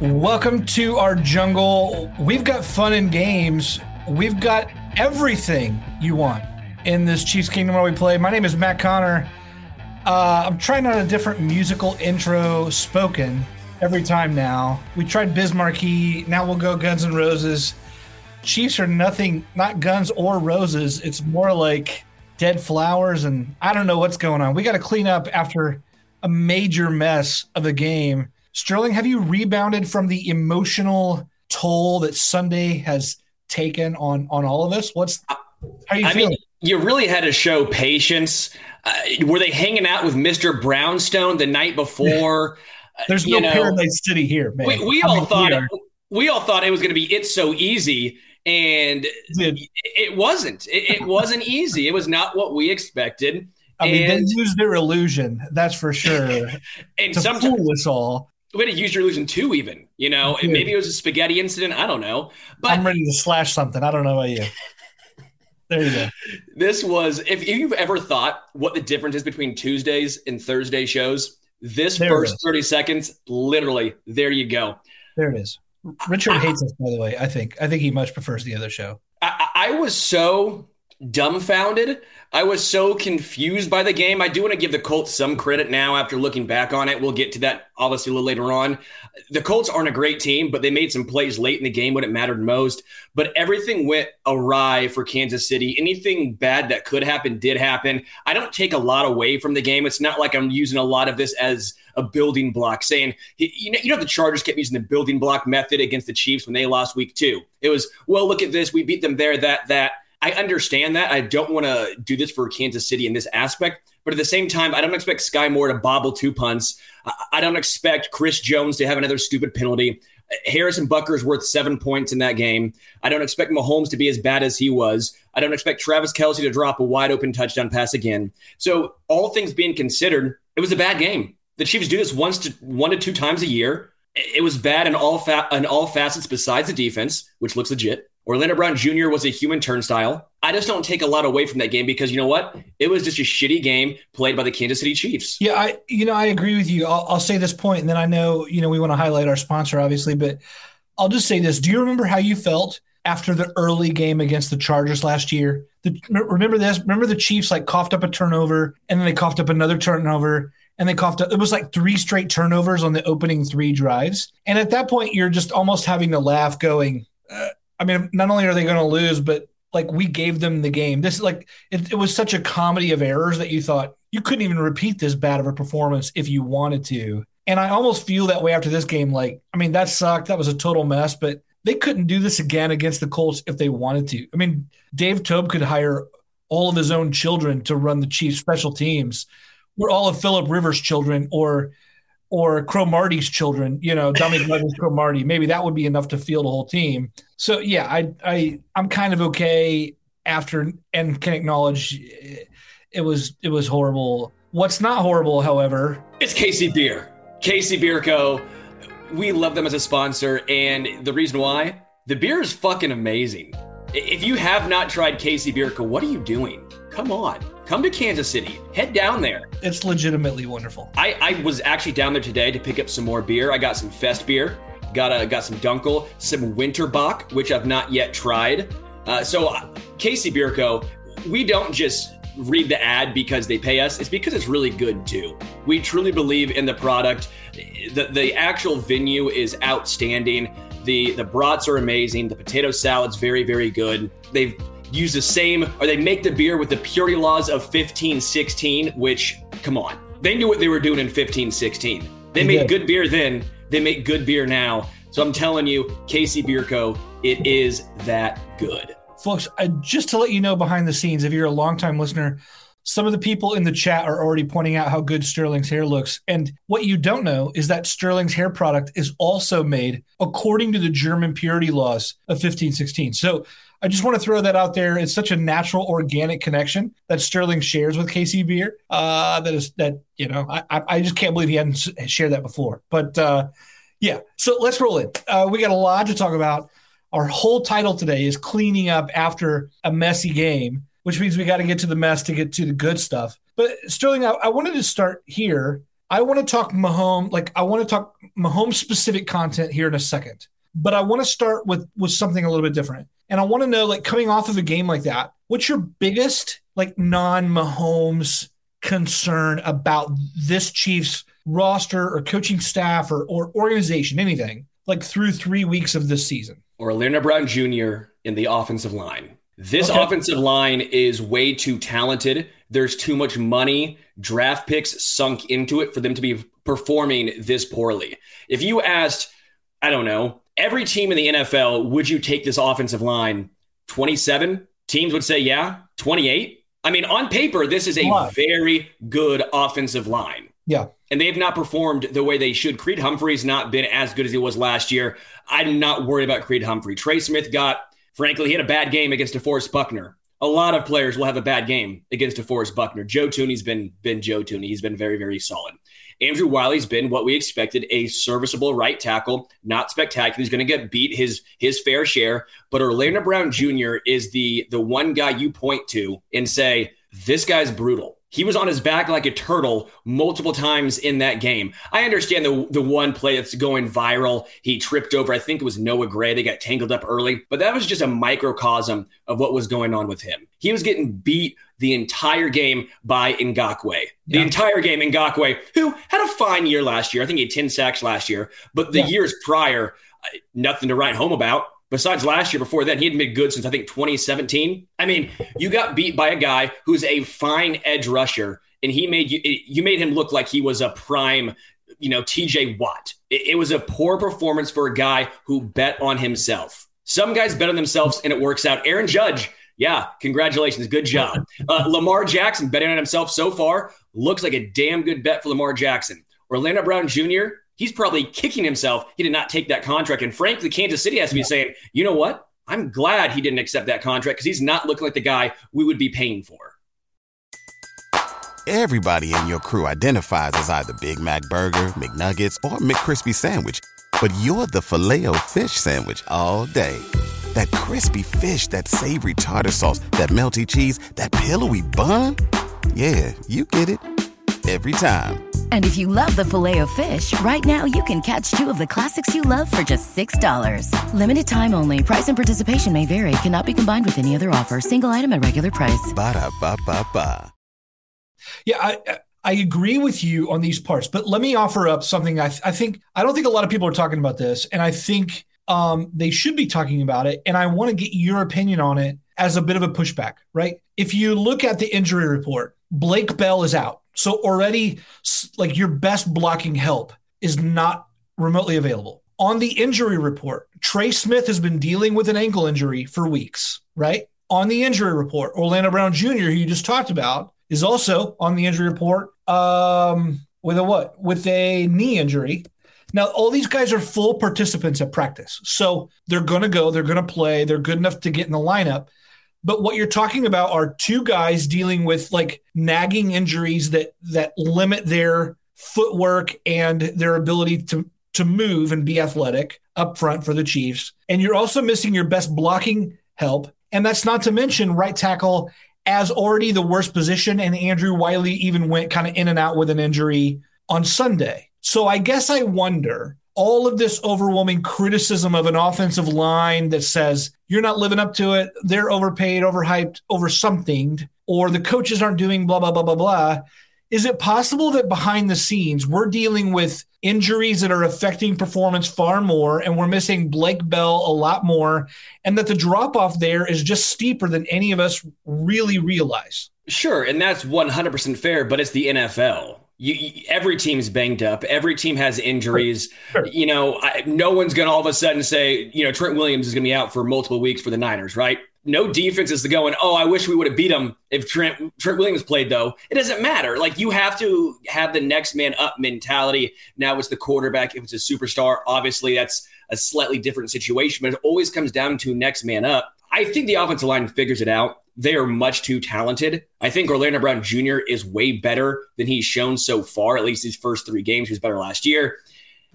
Welcome to our jungle. We've got fun and games. We've got everything you want in this Chiefs Kingdom where we play. My name is Matt Conner. Uh, I'm trying out a different musical intro spoken every time now. We tried Biz Markie. Now we'll go Guns and Roses. Chiefs are nothing, not guns or roses. It's more like dead flowers, and I don't know what's going on. We got to clean up after a major mess of a game. Sterling, have you rebounded from the emotional toll that Sunday has taken on on all of us? What's how you I feeling? mean, you really had to show patience. Uh, were they hanging out with Mr. Brownstone the night before? There's you no know, Paradise City here, man. We, we I all mean, thought we we all thought it was going to be it's so easy, and Dude, it wasn't. It, it wasn't easy. It was not what we expected. I mean, and they used their illusion, that's for sure, and to sometimes fool us all. we had to use your illusion too. Even you know, and Dude. maybe it was a spaghetti incident. I don't know, but I'm ready to slash something. I don't know about you. There you go. this was if you've ever thought what the difference is between Tuesdays and Thursday shows, this There first 30 seconds, literally, there you go. There it is. Richard hates us, by the way. I think. I think he much prefers the other show. I, I was so dumbfounded. I was so confused by the game. I do want to give the Colts some credit now after looking back on it. We'll get to that obviously a little later on. The Colts aren't a great team, but they made some plays late in the game when it mattered most. But everything went awry for Kansas City. Anything bad that could happen did happen. I don't take a lot away from the game. It's not like I'm using a lot of this as a building block, saying, you know, you know, the Chargers kept using the building block method against the Chiefs when they lost week two. It was, well, look at this. We beat them there, that, that. I understand that. I don't want to do this for Kansas City in this aspect, but at the same time, I don't expect Sky Moore to bobble two punts. I- don't expect Chris Jones to have another stupid penalty. Harrison Butker's worth seven points in that game. I don't expect Mahomes to be as bad as he was. I don't expect Travis Kelce to drop a wide open touchdown pass again. So, all things being considered, it was a bad game. The Chiefs do this once to one to two times a year. It was bad in all fa- in all facets besides the defense, which looks legit. Orlando Brown Jr. was a human turnstile. I just don't take a lot away from that game because you know what? It was just a shitty game played by the Kansas City Chiefs. Yeah, I you know I agree with you. I'll, I'll say this point, and then I know you know we want to highlight our sponsor, obviously, but I'll just say this: Do you remember how you felt after the early game against the Chargers last year? The, remember this? Remember the Chiefs like coughed up a turnover, and then they coughed up another turnover, and they coughed up. It was like three straight turnovers on the opening three drives, and at that point, you're just almost having to laugh, going, uh, I mean, not only are they going to lose, but like we gave them the game. This like it, it was such a comedy of errors that you thought you couldn't even repeat this bad of a performance if you wanted to. And I almost feel that way after this game. Like, I mean, that sucked. That was a total mess, but they couldn't do this again against the Colts if they wanted to. I mean, Dave Toub could hire all of his own children to run the Chiefs special teams. We're all of Philip Rivers' children or or Cromartie's children, you know, Dominic Douglas, Cromartie. Maybe that would be enough to field a whole team. So yeah, I I I'm kind of okay after and can acknowledge it was it was horrible. What's not horrible, however, It's KC Bier. KC Bier Co. We love them as a sponsor, and the reason why the beer is fucking amazing. If you have not tried KC Bier Co., what are you doing? Come on, come to Kansas City. Head down there. it's legitimately wonderful. I, I was actually down there today to pick up some more beer. I got some Fest beer, got a got some Dunkel, some Winterbach, which I've not yet tried. Uh, so, uh, KC Bier Co., we don't just read the ad because they pay us. It's because it's really good too. We truly believe in the product. The the actual venue is outstanding. The the brats are amazing. The potato salad's very very good. They've used the same or they make the beer with the purity laws of 1516, which come on. They knew what they were doing in 1516. They They made did. good beer then. They make good beer now. So I'm telling you, KC Bier Co., it is that good. Folks, I, just to let you know behind the scenes, if you're a longtime listener, some of the people in the chat are already pointing out how good Sterling's hair looks. And what you don't know is that Sterling's hair product is also made according to the German purity laws of 1516. So I just want to throw that out there. It's such a natural, organic connection that Sterling shares with KC Bier. Uh, that is that you know I I just can't believe he hadn't shared that before. But uh, yeah, so let's roll in. Uh, we got a lot to talk about. Our whole title today is cleaning up after a messy game which means we got to get to the mess to get to the good stuff. But Sterling, I, I wanted to start here. I want to talk Mahomes, like I want to talk Mahomes specific content here in a second. But I want to start with with something a little bit different. And I want to know, like coming off of a game like that, what's your biggest like non Mahomes concern about this Chiefs roster or coaching staff or, or organization, anything like through three weeks of this season? Orlando Brown Jr. in the offensive line. This okay. offensive line is way too talented. There's too much money, draft picks sunk into it for them to be performing this poorly. If you asked, I don't know, every team in the NFL, would you take this offensive line? 27 teams would say, yeah. 28. I mean, on paper, this is a very good offensive line. Yeah. And they have not performed the way they should. Creed Humphrey's not been as good as he was last year. I'm not worried about Creed Humphrey. Trey Smith got Frankly, he had a bad game against DeForest Buckner. A lot of players will have a bad game against DeForest Buckner. Joe Thuney's been been Joe Thuney. He's been very, very solid. Andrew Wiley's been what we expected, a serviceable right tackle, not spectacular. He's going to get beat his his fair share. But Orlando Brown Jr. is the the one guy you point to and say, this guy's brutal. He was on his back like a turtle multiple times in that game. I understand the the one play that's going viral. He tripped over, I think it was Noah Gray. They got tangled up early, but that was just a microcosm of what was going on with him. He was getting beat the entire game by Ngakoue. The yeah. entire game, Ngakoue, who had a fine year last year. I think he had 10 sacks last year, but the yeah. years prior, uh, nothing to write home about. Besides last year, before then, he hadn't been good since I think 2017. I mean, you got beat by a guy who's a fine edge rusher, and he made you you made him look like he was a prime, you know, TJ Watt. It, it was a poor performance for a guy who bet on himself. Some guys bet on themselves and it works out. Aaron Judge, yeah, congratulations, good job. Uh, Lamar Jackson betting on himself so far looks like a damn good bet for Lamar Jackson. Orlando Brown Jr he's probably kicking himself he did not take that contract. And frankly, Kansas City has to be yeah. saying, you know what? I'm glad he didn't accept that contract because he's not looking like the guy we would be paying for. Everybody in your crew identifies as either Big Mac Burger, McNuggets, or McCrispy Sandwich, but you're the filet fish Sandwich all day. That crispy fish, that savory tartar sauce, that melty cheese, that pillowy bun. Yeah, you get it every time. And if you love the filet of fish, right now you can catch two of the classics you love for just $6. Limited time only. Price and participation may vary. Cannot be combined with any other offer. Single item at regular price. Ba da ba ba ba. Yeah, I. I agree with you on these parts, but let me offer up something. I, th- I think I don't think a lot of people are talking about this, and I think um, they should be talking about it. And I want to get your opinion on it as a bit of a pushback, right? If you look at the injury report, Blake Bell is out. So already, like your best blocking help is not remotely available. On the injury report, Trey Smith has been dealing with an ankle injury for weeks, right? On the injury report, Orlando Brown Jr., who you just talked about, is also on the injury report um, with a what? With a knee injury. Now, all these guys are full participants at practice. So they're going to go, they're going to play, they're good enough to get in the lineup. But what you're talking about are two guys dealing with like nagging injuries that that limit their footwork and their ability to to move and be athletic up front for the Chiefs. And you're also missing your best blocking help. And that's not to mention right tackle as already the worst position. And Andrew Wiley even went kind of in and out with an injury on Sunday. So I guess I wonder all of this overwhelming criticism of an offensive line that says you're not living up to it, they're overpaid, overhyped, over something, or the coaches aren't doing blah, blah, blah, blah, blah. Is it possible that behind the scenes we're dealing with injuries that are affecting performance far more and we're missing Blake Bell a lot more and that the drop off there is just steeper than any of us really realize? Sure, and that's 100% fair, but it's the NFL you, every team's banged up. Every team has injuries. Sure. You know, I, no one's going to all of a sudden say, you know, Trent Williams is going to be out for multiple weeks for the Niners, right? no defense is going, oh, I wish we would have beat him if Trent, Trent Williams played, though. It doesn't matter. Like, you have to have the next man up mentality. Now it's the quarterback. If it's a superstar, obviously that's a slightly different situation, but it always comes down to next man up. I think the offensive line figures it out. They are much too talented. I think Orlando Brown Jr. is way better than he's shown so far, at least his first three games. He was better last year.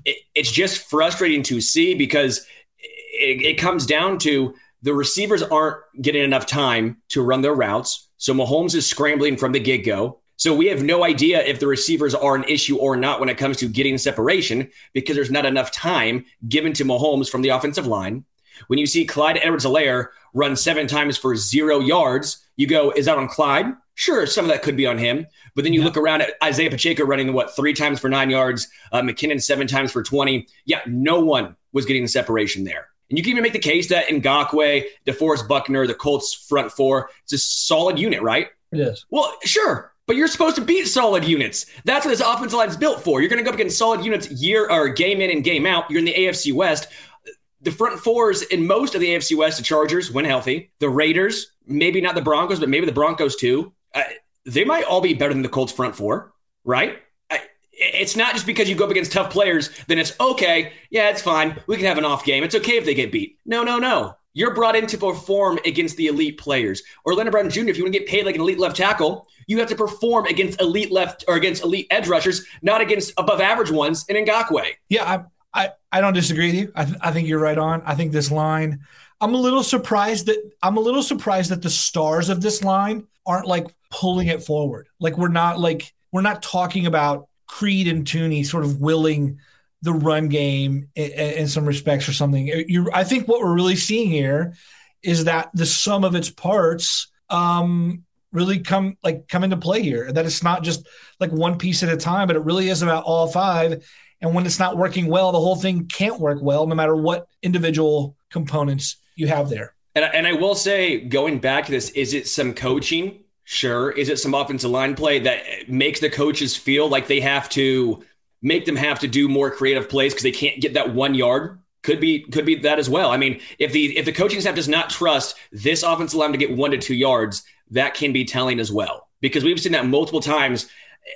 It, it's just frustrating to see because it, it comes down to the receivers aren't getting enough time to run their routes. So Mahomes is scrambling from the get go. So we have no idea if the receivers are an issue or not when it comes to getting separation because there's not enough time given to Mahomes from the offensive line. When you see Clyde Edwards-Helaire run seven times for zero yards, you go, is that on Clyde? Sure, some of that could be on him. But then you yeah. look around at Isaiah Pacheco running, what, three times for nine yards, uh, McKinnon seven times for 20. Yeah, no one was getting the separation there. And you can even make the case that Ngakoue, DeForest Buckner, the Colts front four, it's a solid unit, right? It is. Well, sure. But you're supposed to beat solid units. That's what this offensive line is built for. You're going to go up against solid units year or game in and game out. You're in the AFC West. The front fours in most of the AFC West, the Chargers, when healthy, the Raiders, maybe not the Broncos, but maybe the Broncos too. Uh, they might all be better than the Colts front four, right? it's not just because you go up against tough players, then it's okay. Yeah, it's fine. We can have an off game. It's okay if they get beat. No, no, no. You're brought in to perform against the elite players. Orlando Brown Jr., if you want to get paid like an elite left tackle, you have to perform against elite left or against elite edge rushers, not against above average ones in Ngakoue. Yeah, I, I, I don't disagree with you. I, th- I think you're right on. I think this line, I'm a little surprised that I'm a little surprised that the stars of this line aren't like pulling it forward. Like we're not like we're not talking about Creed and Thuney sort of willing the run game in, in some respects or something. You, I think what we're really seeing here is that the sum of its parts um, really come like come into play here. That it's not just like one piece at a time, but it really is about all five. And when it's not working well, the whole thing can't work well, no matter what individual components you have there. And, and I will say, going back to this, is it some coaching? Sure. Is it some offensive line play that makes the coaches feel like they have to make them have to do more creative plays because they can't get that one yard? Could be could be that as well. I mean, if the if the coaching staff does not trust this offensive line to get one to two yards, that can be telling as well. Because we've seen that multiple times,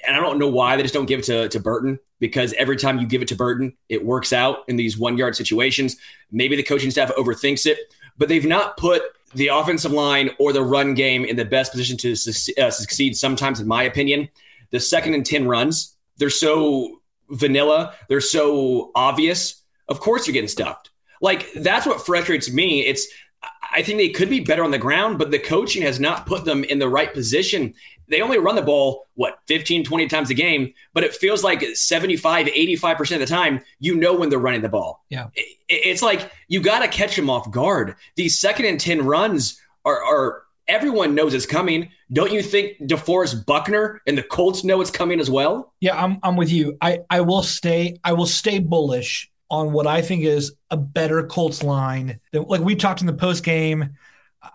and I don't know why they just don't give it to, to Burton. Because every time you give it to Burton, it works out in these one yard situations. Maybe the coaching staff overthinks it, but they've not put the offensive line or the run game in the best position to su- uh, succeed sometimes, in my opinion. The second and 10 runs, they're so vanilla, they're so obvious. Of course, you're getting stuffed. Like, that's what frustrates me. It's, I think they could be better on the ground, but the coaching has not put them in the right position they only run the ball, what, 15, 20 times a game, but it feels like 75, 85% of the time, you know when they're running the ball. Yeah. it's like you got to catch them off guard. These second and 10 runs are, are, everyone knows it's coming. Don't you think DeForest Buckner and the Colts know it's coming as well? Yeah, I'm, I'm with you. I, I will stay, I will stay bullish on what I think is a better Colts line. Like we talked in the post game.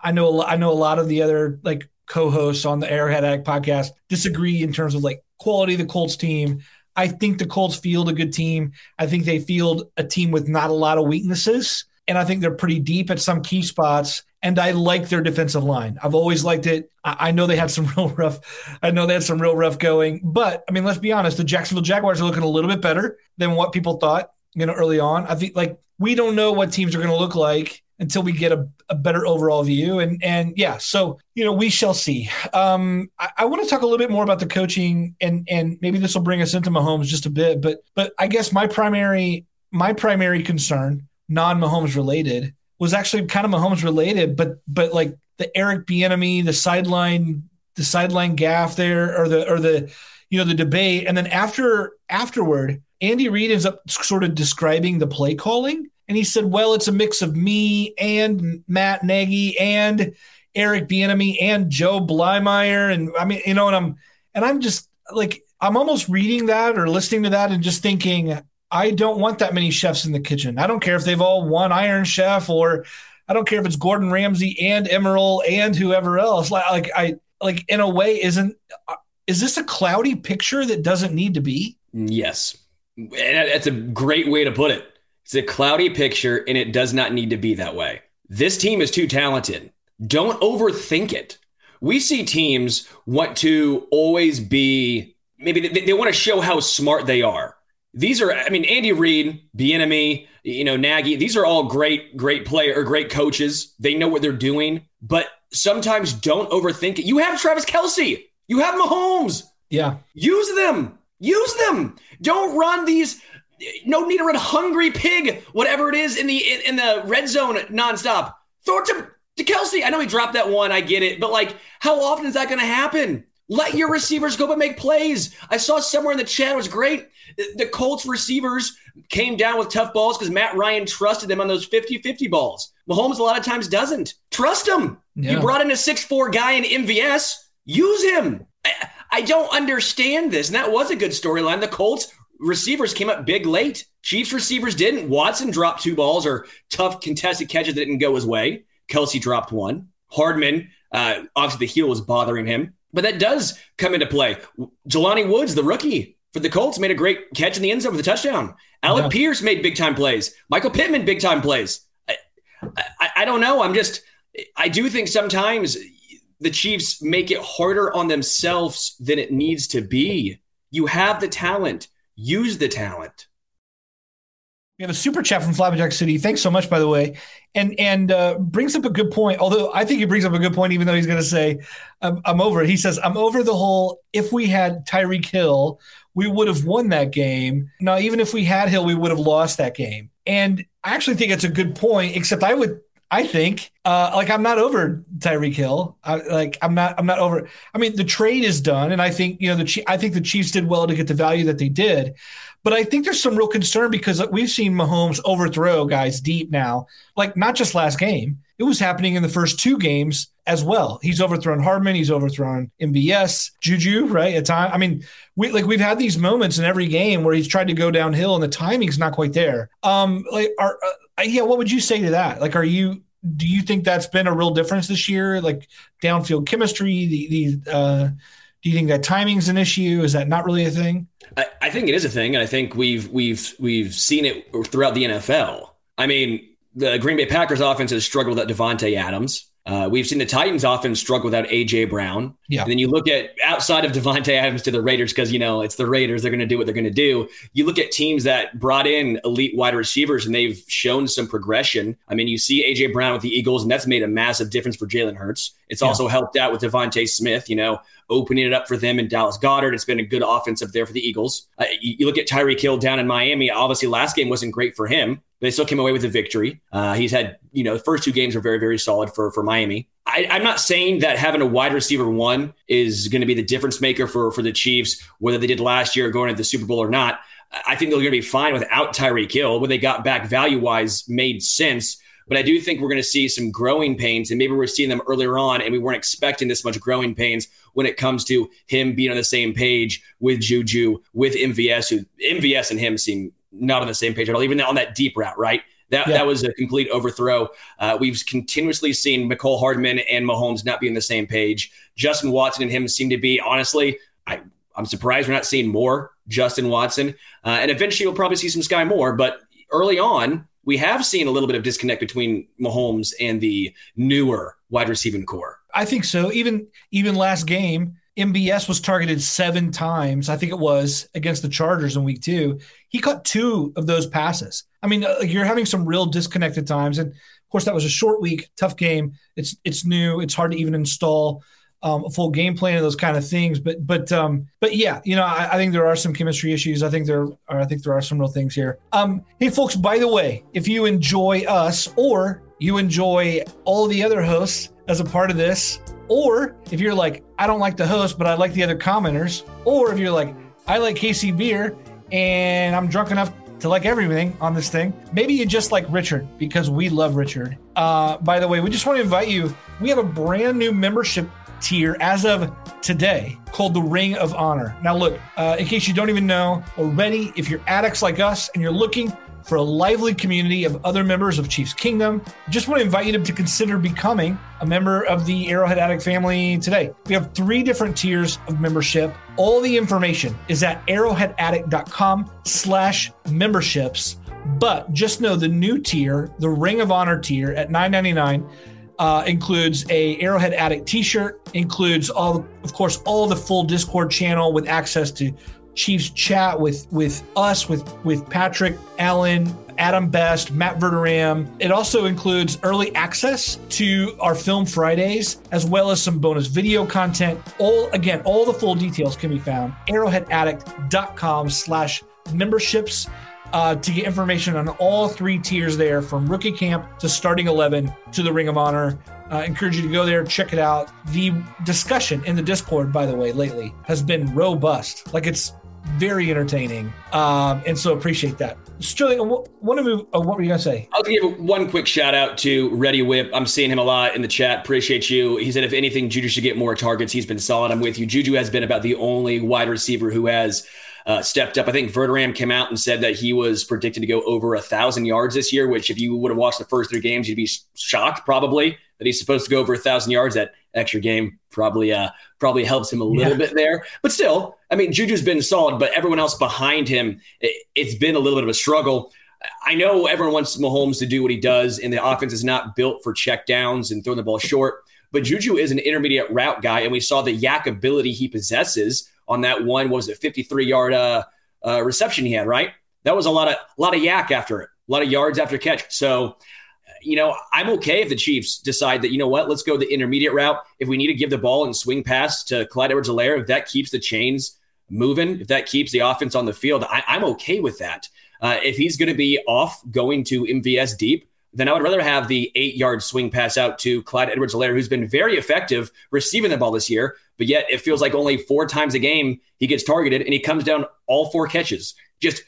I know, I know a lot of the other like co-hosts on the Arrowhead Addict podcast disagree in terms of like quality of the Colts team. I think the Colts field a good team. I think they field a team with not a lot of weaknesses. And I think they're pretty deep at some key spots. And I like their defensive line. I've always liked it. I know they had some real rough. I know they had some real rough going. But I mean, let's be honest. The Jacksonville Jaguars are looking a little bit better than what people thought. You know, early on. I think like we don't know what teams are going to look like until we get a, a, better overall view. And and yeah, so you know we shall see. Um, I, I want to talk a little bit more about the coaching, and and maybe this will bring us into Mahomes just a bit. But but I guess my primary my primary concern, non Mahomes related, was actually kind of Mahomes related, but but like the Eric Bieniemy, the sideline the sideline gaff there, or the or the you know the debate, and then after afterward. Andy Reid ends up sort of describing the play calling and he said, well, it's a mix of me and Matt Nagy and Eric Bieniemy and Joe Bleymaier. And I mean, you know, and I'm, and I'm just like, I'm almost reading that or listening to that and just thinking, I don't want that many chefs in the kitchen. I don't care if they've all won Iron Chef or I don't care if it's Gordon Ramsay and Emeril and whoever else. Like, like I, like in a way, isn't, is this a cloudy picture that doesn't need to be? Yes. That's a great way to put it. It's a cloudy picture, and it does not need to be that way. This team is too talented. don't overthink it. We see teams want to always be maybe they, they want to show how smart they are. These are, I mean, Andy Reid, Bieniemy, you know, Nagy. These are all great, great player or great coaches. They know what they're doing, but sometimes don't overthink it. You have Travis Kelce. You have Mahomes. Yeah. Use them. Use them. Don't run these. No need to run hungry pig, whatever it is in the in, in the red zone nonstop. Throw it to, to Kelce. I know he dropped that one. I get it, but like, how often is that going to happen? Let your receivers go but make plays. I saw somewhere in the chat it was great. The Colts receivers came down with tough balls because Matt Ryan trusted them on those 50 50 balls. Mahomes a lot of times doesn't. Trust him. Yeah. You brought in a six-four guy in MVS. Use him. I, I don't understand this. And that was a good storyline. The Colts receivers came up big late. Chiefs receivers didn't. Watson dropped two balls or tough contested catches that didn't go his way. Kelce dropped one. Hardman, uh, obviously the heel was bothering him. But that does come into play. Jelani Woods, the rookie for the Colts, made a great catch in the end zone with a touchdown. Alec yeah. Pierce made big time plays. Michael Pittman, big time plays. I, I, I don't know. I'm just, I do think sometimes the Chiefs make it harder on themselves than it needs to be. You have the talent, use the talent. We have a super chat from Flapjack City. Thanks so much, by the way, and and uh, brings up a good point. Although I think he brings up a good point, even though he's going to say, I'm, "I'm over it." He says, "I'm over the whole. If we had Tyreek Hill, we would have won that game. Now, even if we had Hill, we would have lost that game." And I actually think it's a good point. Except I would I think uh, like I'm not over Tyreek Hill. I, like I'm not I'm not over. I mean, the trade is done, and I think you know the I think the Chiefs did well to get the value that they did. But I think there's some real concern because we've seen Mahomes overthrow guys deep now, like not just last game. It was happening in the first two games as well. He's overthrown Hardman, he's overthrown MVS, Juju, right? At time, I mean, we like we've had these moments in every game where he's tried to go downhill and the timing's not quite there. Um, like are uh, yeah, what would you say to that? Like, are you do you think that's been a real difference this year? Like downfield chemistry, the the uh, do you think that timing's an issue? Is that not really a thing? I, I think it is a thing, and I think we've we've we've seen it throughout the NFL. I mean, the Green Bay Packers offense has struggled without Davante Adams. Uh, we've seen the Titans often struggle without AJ Brown. Yeah. And then you look at outside of Davante Adams to the Raiders because you know it's the Raiders. They're going to do what they're going to do. You look at teams that brought in elite wide receivers and they've shown some progression. I mean, you see AJ Brown with the Eagles, and that's made a massive difference for Jalen Hurts. It's yeah. also helped out with DeVonta Smith. You know, opening it up for them and Dallas Goedert. It's been a good offensive there for the Eagles. Uh, you, you, look at Tyreek Hill down in Miami. Obviously, last game wasn't great for him, but they still came away with a victory. Uh, he's had, you know, the first two games were very, very solid for, for Miami. I, am not saying that having a wide receiver one is going to be the difference maker for, for the Chiefs, whether they did last year going into the Super Bowl or not. I think they're going to be fine without Tyreek Hill. What they got back value wise made sense. But I do think we're going to see some growing pains, and maybe we're seeing them earlier on, and we weren't expecting this much growing pains when it comes to him being on the same page with Juju, with MVS, who MVS and him seem not on the same page at all, even on that deep route, right? That, yeah. that was a complete overthrow. Uh, we've continuously seen Mecole Hardman and Mahomes not be on the same page. Justin Watson and him seem to be, honestly, I, I'm surprised we're not seeing more Justin Watson. Uh, and eventually you'll probably see some Sky Moore. But early on, we have seen a little bit of disconnect between Mahomes and the newer wide receiving core. I think so. Even even last game, MVS was targeted seven times. I think it was against the Chargers in week two. He caught two of those passes. I mean, uh, you're having some real disconnected times, and of course that was a short week, tough game. It's it's new. It's hard to even install um, a full game plan and those kind of things. But but um, but yeah, you know, I, I, think there are some chemistry issues. I think there are, I think there are some real things here. Um, hey folks, by the way, if you enjoy us or you enjoy all the other hosts as a part of this, or if you're like, I don't like the host, but I like the other commenters, or if you're like, I like KC beer and I'm drunk enough to like everything on this thing. Maybe you just like Richard because we love Richard. Uh, by the way, we just want to invite you. We have a brand new membership tier as of today called the Ring of Honor. Now, look, uh, in case you don't even know already, if you're addicts like us and you're looking for a lively community of other members of Chiefs Kingdom, just want to invite you to consider becoming a member of the Arrowhead Addict family today. We have three different tiers of membership. All the information is at arrowheadaddict.com slash memberships. But just know the new tier, the Ring of Honor tier at $9.99 uh, includes a Arrowhead Addict T-shirt, includes all, of course, all the full Discord channel with access to Chiefs chat with with us, with with Patrick, Allen, Adam Best, Matt Verderame. It also includes early access to our Film Fridays, as well as some bonus video content. All again, all the full details can be found arrowheadaddict.com slash memberships uh, to get information on all three tiers there from rookie camp to starting 11 to the Ring of Honor. Uh, encourage you to go there, check it out. The discussion in the Discord, by the way, lately has been robust. Like it's very entertaining. Um, and so appreciate that. Sterling, want to move? Uh, what were you going to say? I'll give one quick shout out to Ready Whip. I'm seeing him a lot in the chat. Appreciate you. He said, if anything, Juju should get more targets. He's been solid. I'm with you. Juju has been about the only wide receiver who has uh, stepped up. I think Verderame came out and said that he was predicted to go over a thousand yards this year, which if you would have watched the first three games, you'd be shocked probably that he's supposed to go over a thousand yards. That extra game probably uh, probably helps him a little yeah. bit there. But still, I mean, Juju's been solid, but everyone else behind him, it, it's been a little bit of a struggle. I know everyone wants Mahomes to do what he does, and the offense is not built for check downs and throwing the ball short. But Juju is an intermediate route guy, and we saw the YAC ability he possesses on that one. was it 53 yard uh, uh, reception he had? Right, that was a lot of a lot of yak after it, a lot of yards after catch. So, you know, I'm okay if the Chiefs decide that you know what, let's go the intermediate route. If we need to give the ball and swing pass to Clyde Edwards-Helaire, if that keeps the chains moving, if that keeps the offense on the field, I, am okay with that. Uh, if he's going to be off going to MVS deep, then I would rather have the eight yard swing pass out to Clyde Edwards-Helaire, who's been very effective receiving the ball this year, but yet it feels like only four times a game he gets targeted and he comes down all four catches. Just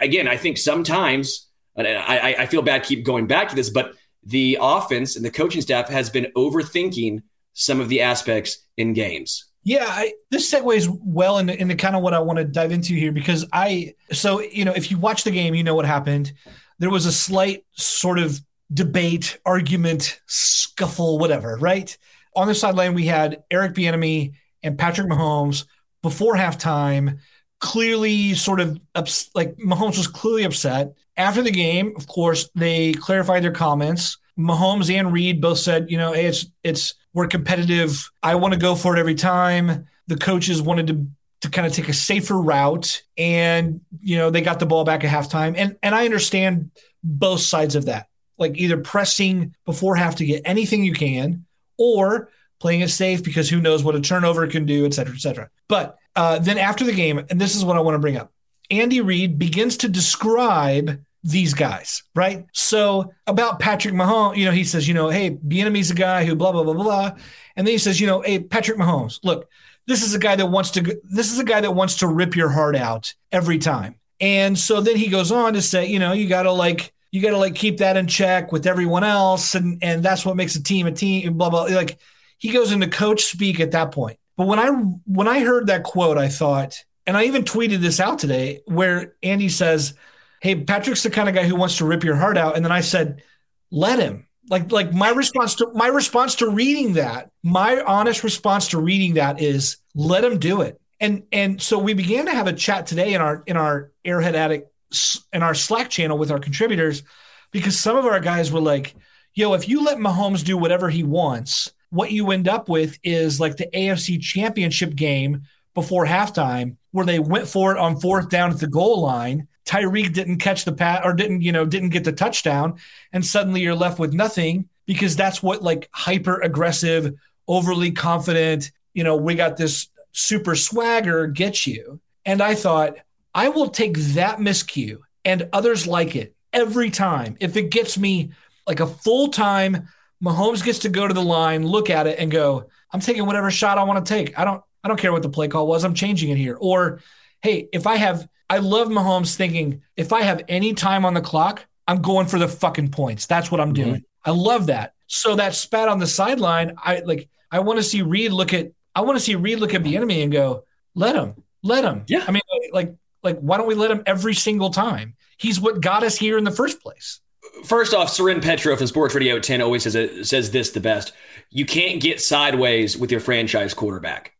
again, I think sometimes, and I, I feel bad keep going back to this, but the offense and the coaching staff has been overthinking some of the aspects in games. Yeah, I, this segues well into, into kind of what I want to dive into here because I, so, you know, if you watch the game, you know what happened. There was a slight sort of debate, argument, scuffle, whatever, right? On the sideline, we had Eric Bieniemy and Patrick Mahomes before halftime, clearly sort of ups- like Mahomes was clearly upset. After the game, of course, they clarified their comments. Mahomes and Reid both said, you know, hey, it's it's we're competitive. I want to go for it every time. The coaches wanted to to kind of take a safer route and you know they got the ball back at halftime and and I understand both sides of that like either pressing before half to get anything you can or playing it safe because who knows what a turnover can do, et cetera, et cetera. But uh, then after the game, and this is what I want to bring up Andy Reid begins to describe these guys, right? So about Patrick Mahomes, you know, he says, you know, hey, Bieniemy's a guy who blah, blah, blah, blah. And then he says, you know, hey, Patrick Mahomes, look, this is a guy that wants to, this is a guy that wants to rip your heart out every time. And so then he goes on to say, you know, you got to like, you got to like keep that in check with everyone else, and and that's what makes a team a team. Blah blah. Like he goes into coach speak at that point. But when I when I heard that quote, I thought, and I even tweeted this out today, where Andy says, "Hey, Patrick's the kind of guy who wants to rip your heart out," and then I said, "Let him." Like like my response to my response to reading that, my honest response to reading that is, "Let him do it." And and so we began to have a chat today in our in our Arrowhead Addict in our Slack channel with our contributors because some of our guys were like, yo, if you let Mahomes do whatever he wants, what you end up with is like the AFC championship game before halftime where they went for it on fourth down at the goal line. Tyreek didn't catch the pat or didn't, you know, didn't get the touchdown. And suddenly you're left with nothing because that's what like hyper aggressive, overly confident, you know, we got this super swagger gets you. And I thought, I will take that miscue and others like it every time. If it gets me like a full time, Mahomes gets to go to the line, look at it, and go, I'm taking whatever shot I want to take. I don't I don't care what the play call was. I'm changing it here. Or, hey, if I have I love Mahomes thinking if I have any time on the clock, I'm going for the fucking points. That's what I'm mm-hmm. doing. I love that. So that spat on the sideline, I like I want to see Reid look at I want to see Reid look at the enemy and go, let him, let him. Yeah. I mean, like like, why don't we let him every single time? He's what got us here in the first place. First off, Soren Petro from Sports Radio 10 always says, it, says this the best. You can't get sideways with your franchise quarterback.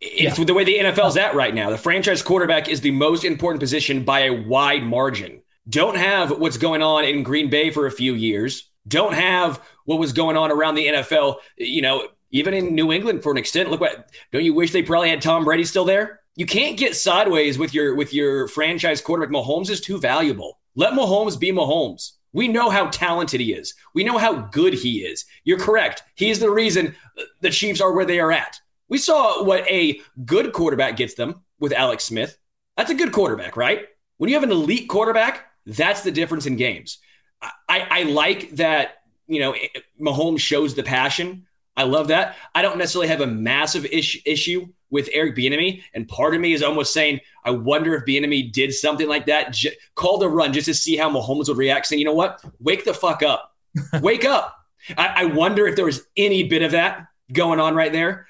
It's yeah. the way the NFL's at right now. The franchise quarterback is the most important position by a wide margin. Don't have what's going on in Green Bay for a few years. don't have what was going on around the NFL, you know, even in New England for an extent. Look what don't you wish they probably had Tom Brady still there? You can't get sideways with your with your franchise quarterback. Mahomes is too valuable. Let Mahomes be Mahomes. We know how talented he is. We know how good he is. You're correct. He is the reason uh, the Chiefs are where they are at. We saw what a good quarterback gets them with Alex Smith. That's a good quarterback, right? When you have an elite quarterback, that's the difference in games. I, I like that, you know, Mahomes shows the passion. I love that. I don't necessarily have a massive ish, issue with Eric Bieniemy, and part of me is almost saying, I wonder if Bieniemy did something like that, j- called a run just to see how Mahomes would react, saying, you know what, wake the fuck up, wake up. I, I wonder if there was any bit of that going on right there.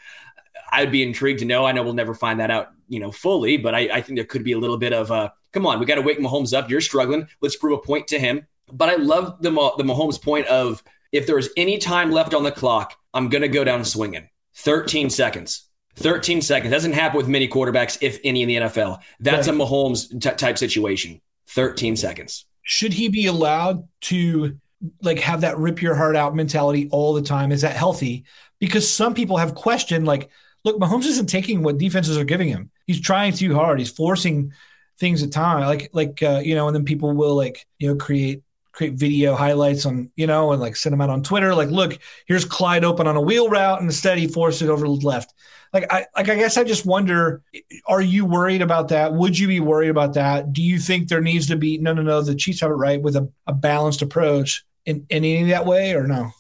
I'd be intrigued to know. I know we'll never find that out, you know, fully, but I, I think there could be a little bit of, uh, come on, we got to wake Mahomes up. You're struggling. Let's prove a point to him. But I love the the Mahomes point of if there's any time left on the clock, I'm going to go down swinging. 13 seconds. 13 seconds. Doesn't happen with many quarterbacks, if any, in the NFL. That's right. a Mahomes t- type situation. 13 seconds. Should he be allowed to like have that rip your heart out mentality all the time? Is that healthy? Because some people have questioned, like, look, Mahomes isn't taking what defenses are giving him. He's trying too hard. He's forcing things at time, like like uh, you know, and then people will like you know create create video highlights on, you know, and like send them out on Twitter. Like, look, here's Clyde open on a wheel route, and instead he forced it over the left. Like, I like I guess I just wonder, are you worried about that? Would you be worried about that? Do you think there needs to be no, no, no? The Chiefs have it right with a, a balanced approach in, in any that way, or no?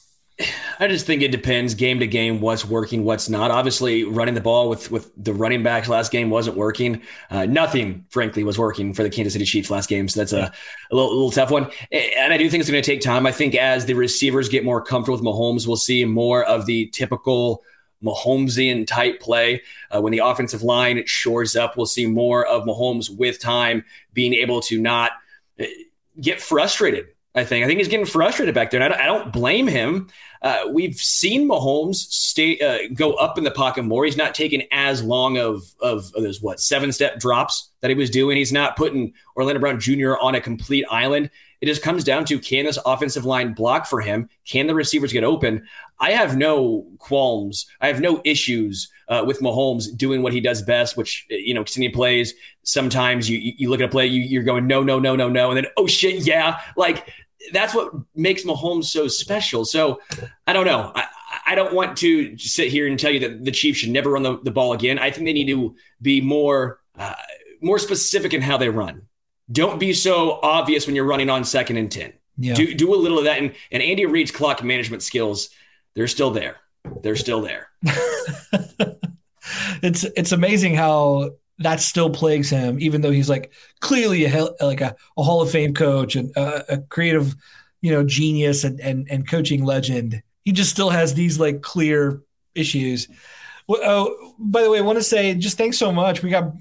I just think it depends game to game what's working, what's not. Obviously, running the ball with with the running backs last game wasn't working. Uh, nothing, frankly, was working for the Kansas City Chiefs last game. So that's a, a little, a little tough one. And I do think it's going to take time. I think as the receivers get more comfortable with Mahomes, we'll see more of the typical Mahomesian type play. Uh, when the offensive line shores up, we'll see more of Mahomes with time being able to not uh, get frustrated I think. I think he's getting frustrated back there. And I don't, I don't blame him. Uh, we've seen Mahomes stay uh, go up in the pocket more. He's not taking as long of, of of those what seven step drops that he was doing. He's not putting Orlando Brown Jr. on a complete island. It just comes down to can this offensive line block for him? Can the receivers get open? I have no qualms. I have no issues uh, with Mahomes doing what he does best, which you know, extending plays. Sometimes you you look at a play, you, you're going no, no, no, no, no, and then oh shit, yeah, like that's what makes Mahomes so special. So I don't know. I, I don't want to sit here and tell you that the Chiefs should never run the, the ball again. I think they need to be more uh, more specific in how they run. Don't be so obvious when you're running on second and ten. Yeah. Do do a little of that. And and Andy Reid's clock management skills, they're still there. They're still there. it's it's amazing how that still plagues him, even though he's like clearly a like a, a Hall of Fame coach and a, a creative, you know, genius and, and and coaching legend. He just still has these like clear issues. Well, oh, by the way, I want to say just thanks so much. We got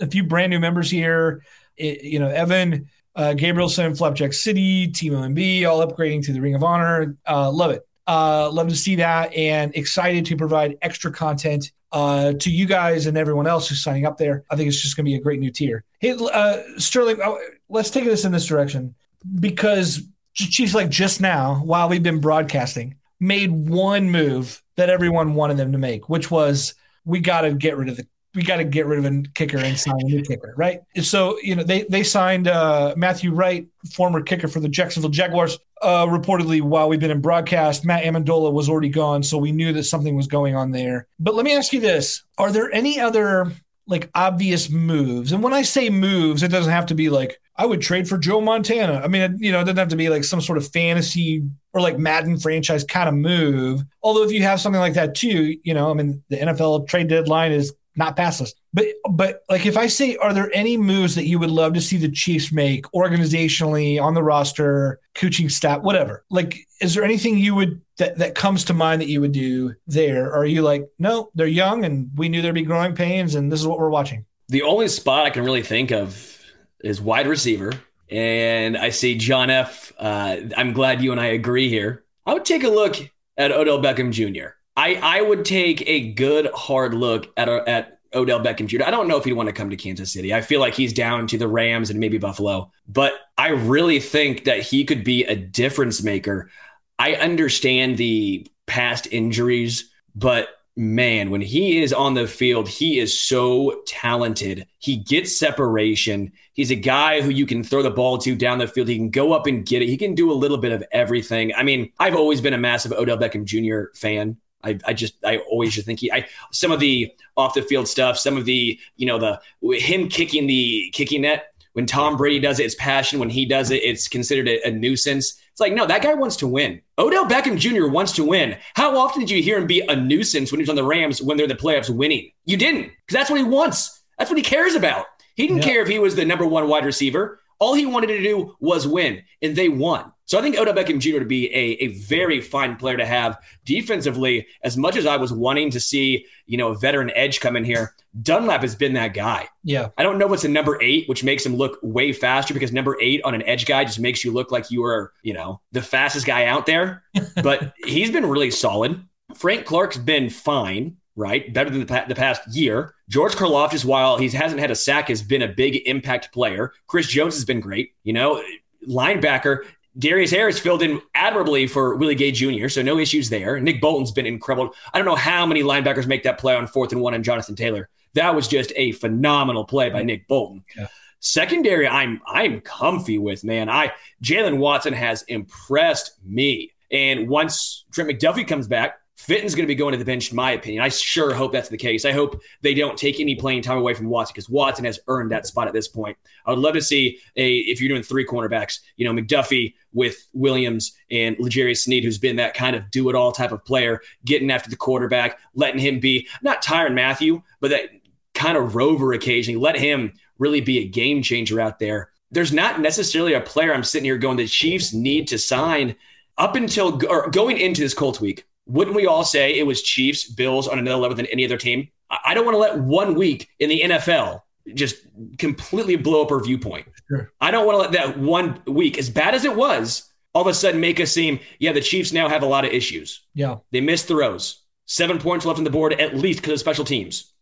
a few brand new members here. It, you know, Evan, uh, Gabrielson, Flapjack City, Timo MB, all upgrading to the Ring of Honor. Uh, love it. Uh, love to see that and excited to provide extra content uh, to you guys and everyone else who's signing up there. I think it's just going to be a great new tier. Hey, uh, Sterling, uh, let's take this in this direction because Chiefs, like just now, while we've been broadcasting, made one move that everyone wanted them to make, which was we got to get rid of the we got to get rid of a kicker and sign a new kicker, right? So you know they they signed uh, Matthew Wright, former kicker for the Jacksonville Jaguars, uh, reportedly while we've been in broadcast. Matt Amendola was already gone, so we knew that something was going on there. But let me ask you this: Are there any other like obvious moves? And when I say moves, it doesn't have to be like I would trade for Joe Montana. I mean, you know, it doesn't have to be like some sort of fantasy or like Madden franchise kind of move. Although if you have something like that too, you know, I mean, the NFL trade deadline is not pass us. But but like if I say, are there any moves that you would love to see the Chiefs make organizationally on the roster, coaching staff, whatever? Like, is there anything you would that that comes to mind that you would do there? Or are you like, no, they're young and we knew there'd be growing pains, and this is what we're watching? The only spot I can really think of is wide receiver. And I see John F. Uh, I'm glad you and I agree here. I would take a look at Odell Beckham Jr. I, I would take a good hard look at uh, at Odell Beckham Jr. I don't know if he'd want to come to Kansas City. I feel like he's down to the Rams and maybe Buffalo, but I really think that he could be a difference maker. I understand the past injuries, but man, when he is on the field, he is so talented. He gets separation. He's a guy who you can throw the ball to down the field. He can go up and get it. He can do a little bit of everything. I mean, I've always been a massive Odell Beckham Jr. fan. I, I just I always just think he I some of the off the field stuff, some of the you know the him kicking the kicking net when Tom Brady does it, it's passion. When he does it, it's considered a, a nuisance. It's like, no, that guy wants to win. Odell Beckham Jr. wants to win. How often did you hear him be a nuisance when he was on the Rams when they're the playoffs winning? You didn't, because that's what he wants. That's what he cares about. He didn't yeah. care if he was the number one wide receiver. All he wanted to do was win, and they won. So I think Odell Beckham Jr. to be a, a very fine player to have defensively. As much as I was wanting to see, you know, a veteran edge come in here, Dunlap has been that guy. Yeah. I don't know what's a number eight, which makes him look way faster because number eight on an edge guy just makes you look like you are, you know, the fastest guy out there. but he's been really solid. Frank Clark's been fine right? Better than the, the past year. George Karlaftis, while he hasn't had a sack, has been a big impact player. Chris Jones has been great. You know, linebacker. Darius Harris filled in admirably for Willie Gay Jr., so no issues there. Nick Bolton's been incredible. I don't know how many linebackers make that play on fourth and one on Jonathan Taylor. That was just a phenomenal play by Nick Bolton. Yeah. Secondary, I'm I'm comfy with man. I Jaylen Watson has impressed me. And once Trent McDuffie comes back, Fenton's going to be going to the bench, in my opinion. I sure hope that's the case. I hope they don't take any playing time away from Watson because Watson has earned that spot at this point. I would love to see a if you're doing three cornerbacks, you know, McDuffie with Williams and L'Jarius Sneed, who's been that kind of do it all type of player, getting after the quarterback, letting him be not Tyrann Mathieu, but that kind of rover occasionally. Let him really be a game changer out there. There's not necessarily a player I'm sitting here going the Chiefs need to sign up until or going into this Colts week wouldn't we all say it was Chiefs, Bills on another level than any other team? I don't want to let one week in the NFL just completely blow up our viewpoint. Sure. I don't want to let that one week, as bad as it was, all of a sudden make us seem, yeah, the Chiefs now have a lot of issues. Yeah. They missed throws, seven points left on the board, at least because of special teams.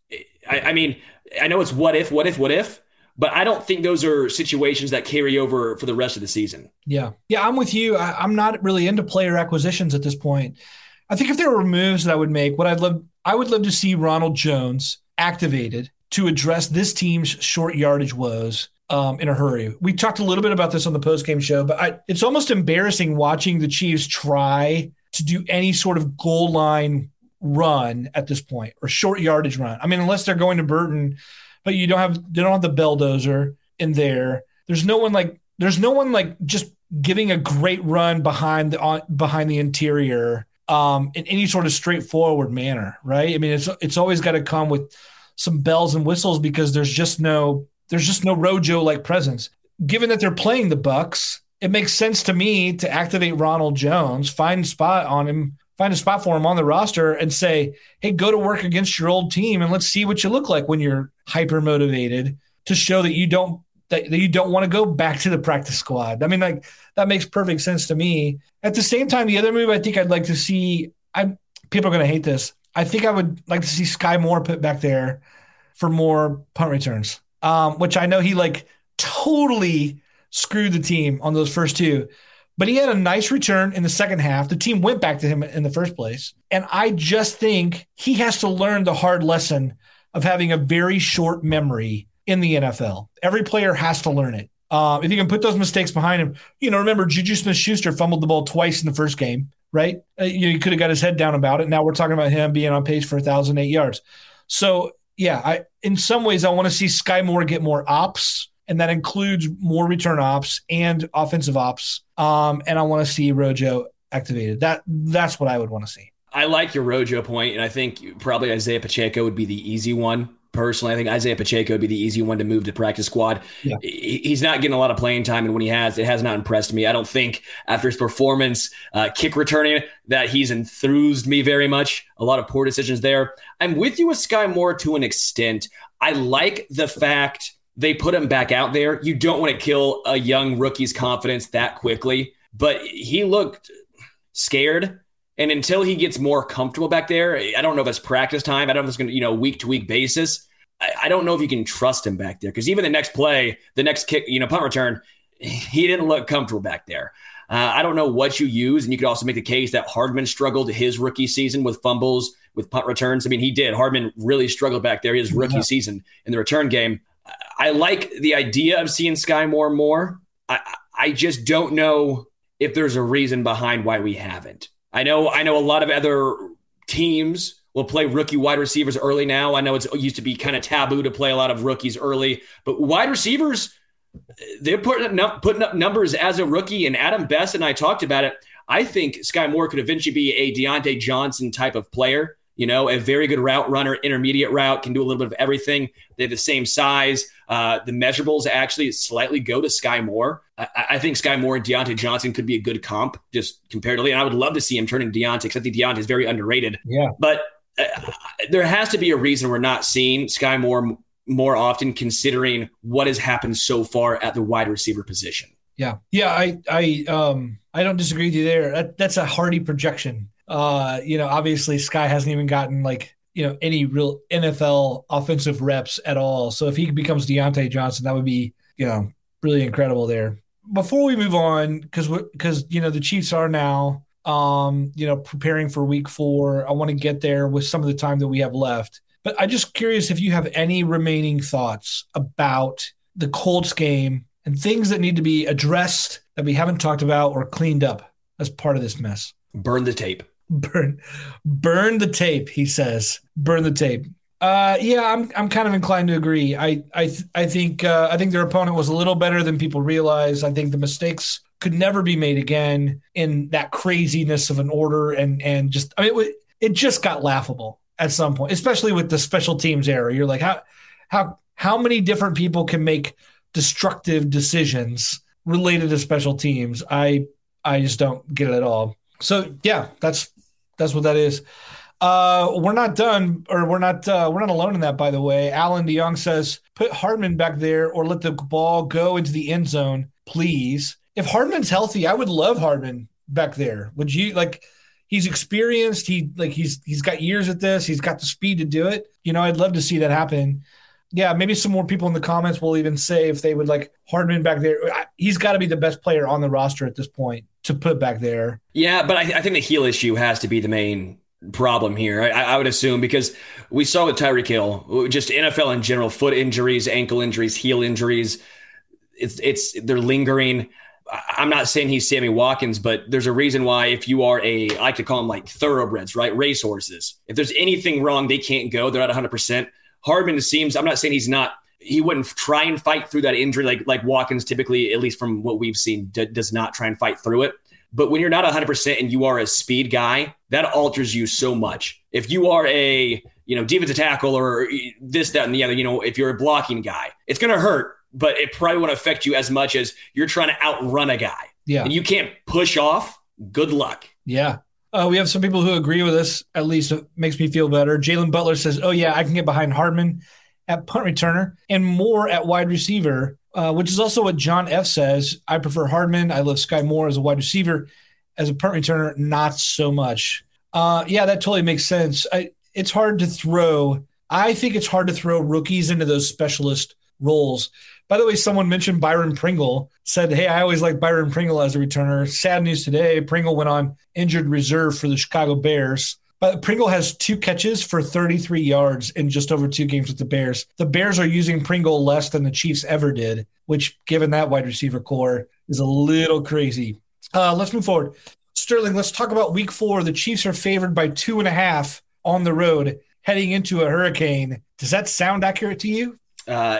I, I mean, I know it's what if, what if, what if, but I don't think those are situations that carry over for the rest of the season. Yeah. Yeah, I'm with you. I, I'm not really into player acquisitions at this point. I think if there were moves that I would make, what I'd love, I would love to see Ronald Jones activated to address this team's short yardage woes um, in a hurry. We talked a little bit about this on the postgame show, but I, it's almost embarrassing watching the Chiefs try to do any sort of goal line run at this point or short yardage run. I mean, unless they're going to Burton, but you don't have they don't have the belldozer in there. There's no one like there's no one like just giving a great run behind the on, behind the interior um, in any sort of straightforward manner, right? I mean, it's it's always got to come with some bells and whistles because there's just no there's just no Rojo like presence. Given that they're playing the Bucs, it makes sense to me to activate Ronald Jones, find a spot on him, find a spot for him on the roster, and say, "Hey, go to work against your old team, and let's see what you look like when you're hyper motivated." To show that you don't that, that you don't want to go back to the practice squad. I mean, like that makes perfect sense to me. At the same time, the other move I think I'd like to see, I people are going to hate this. I think I would like to see Skyy Moore put back there for more punt returns, um, which I know he like totally screwed the team on those first two. But he had a nice return in the second half. The team went back to him in the first place. And I just think he has to learn the hard lesson of having a very short memory in the NFL. Every player has to learn it. Uh, if you can put those mistakes behind him, you know, remember Juju Smith Schuster fumbled the ball twice in the first game, right? Uh, you know, he could have got his head down about it. Now we're talking about him being on pace for 1,008 yards. So, yeah, I in some ways, I want to see Skyy Moore get more ops, and that includes more return ops and offensive ops. Um, and I want to see Rojo activated. That That's what I would want to see. I like your Rojo point, and I think probably Isaiah Pacheco would be the easy one personally. I think Isaiah Pacheco would be the easy one to move to practice squad. Yeah. He's not getting a lot of playing time, and when he has, it has not impressed me. I don't think after his performance, uh, kick returning, that he's enthused me very much. A lot of poor decisions there. I'm with you with Skyy Moore to an extent. I like the fact they put him back out there. You don't want to kill a young rookie's confidence that quickly, but he looked scared and until he gets more comfortable back there, I don't know if it's practice time. I don't know if it's going to, you know, week to week basis. I, I, don't know if you can trust him back there because even the next play, the next kick, you know, punt return, he didn't look comfortable back there. Uh, I don't know what you use, and you could also make the case that Hardman struggled his rookie season with fumbles, with punt returns. I mean, he did. Hardman really struggled back there his rookie yeah. season in the return game. I like the idea of seeing Skyy Moore more. I, I just don't know if there's a reason behind why we haven't. I know I know a lot of other teams will play rookie wide receivers early now. I know it's it used to be kind of taboo to play a lot of rookies early, but wide receivers they're putting up putting up numbers as a rookie. And Adam Best and I talked about it. I think Skyy Moore could eventually be a Diontae Johnson type of player. You know, a very good route runner, intermediate route, can do a little bit of everything. They have the same size. Uh, the measurables actually slightly go to Skyy Moore. I, I, think Skyy Moore and Diontae Johnson could be a good comp, just comparatively. And I would love to see him turn into Diontae because I think Diontae is very underrated. Yeah. But uh, there has to be a reason we're not seeing Skyy Moore more often, considering what has happened so far at the wide receiver position. Yeah, yeah, I, I, um, I don't disagree with you there. That, that's a hardy projection. Uh, you know, obviously Skyy hasn't even gotten like you know any real NFL offensive reps at all. So if he becomes Diontae Johnson, that would be you know really incredible there. Before we move on, because because you know the Chiefs are now um, you know, preparing for week four. I want to get there with some of the time that we have left. But I'm just curious if you have any remaining thoughts about the Colts game and things that need to be addressed that we haven't talked about or cleaned up as part of this mess. Burn the tape. Burn, burn the tape. He says, burn the tape. Uh, yeah, I'm I'm kind of inclined to agree. I I th- I think uh, I think their opponent was a little better than people realize. I think the mistakes could never be made again in that craziness of an order and and just I mean it, it just got laughable at some point, especially with the special teams era. You're like how how how many different people can make destructive decisions related to special teams? I I just don't get it at all. So yeah, that's that's what that is. Uh, we're not done, or we're not uh, we're not alone in that. By the way, Alan DeYoung says put Hardman back there, or let the ball go into the end zone, please if Hardman's healthy, I would love Hardman back there. Would you like? He's experienced. He like he's he's got years at this. He's got the speed to do it. You know, I'd love to see that happen. Yeah, maybe some more people in the comments will even say if they would like Hardman back there. He's got to be the best player on the roster at this point to put back there. Yeah, but I, I think the heel issue has to be the main problem here. I, I, would assume because we saw with Tyreek Hill, just NFL in general, foot injuries, ankle injuries, heel injuries. It's it's they're lingering. I'm not saying he's Sammy Watkins, but there's a reason why if you are a, I like to call them like thoroughbreds, right? Racehorses. If there's anything wrong, they can't go. They're at 100%. Hardman seems, I'm not saying he's not, he wouldn't try and fight through that injury like, like Watkins typically, at least from what we've seen, d- does not try and fight through it. But when you're not 100% and you are a speed guy, that alters you so much. If you are a, you know, defensive tackle or this, that, and the other, you know, if you're a blocking guy, it's going to hurt but it probably won't affect you as much as you're trying to outrun a guy. Yeah. And you can't push off. Good luck. Yeah. Uh, we have some people who agree with us. At least it makes me feel better. Jalen Butler says, "Oh yeah, I can get behind Hardman at punt returner and more at wide receiver," uh, which is also what John F says. I prefer Hardman. I love Skyy Moore as a wide receiver, as a punt returner, not so much. Uh, yeah, that totally makes sense. I, it's hard to throw. I think it's hard to throw rookies into those specialist roles by the way, someone mentioned Byron Pringle, said, Hey, I always like Byron Pringle as a returner. Sad news today Pringle went on injured reserve for the Chicago Bears. But Pringle has two catches for 33 yards in just over two games with the Bears. The Bears are using Pringle less than the Chiefs ever did, which, given that wide receiver corps, is a little crazy. Uh, let's move forward. Sterling, let's talk about week four. The Chiefs are favored by two and a half on the road heading into a hurricane. Does that sound accurate to you? Uh,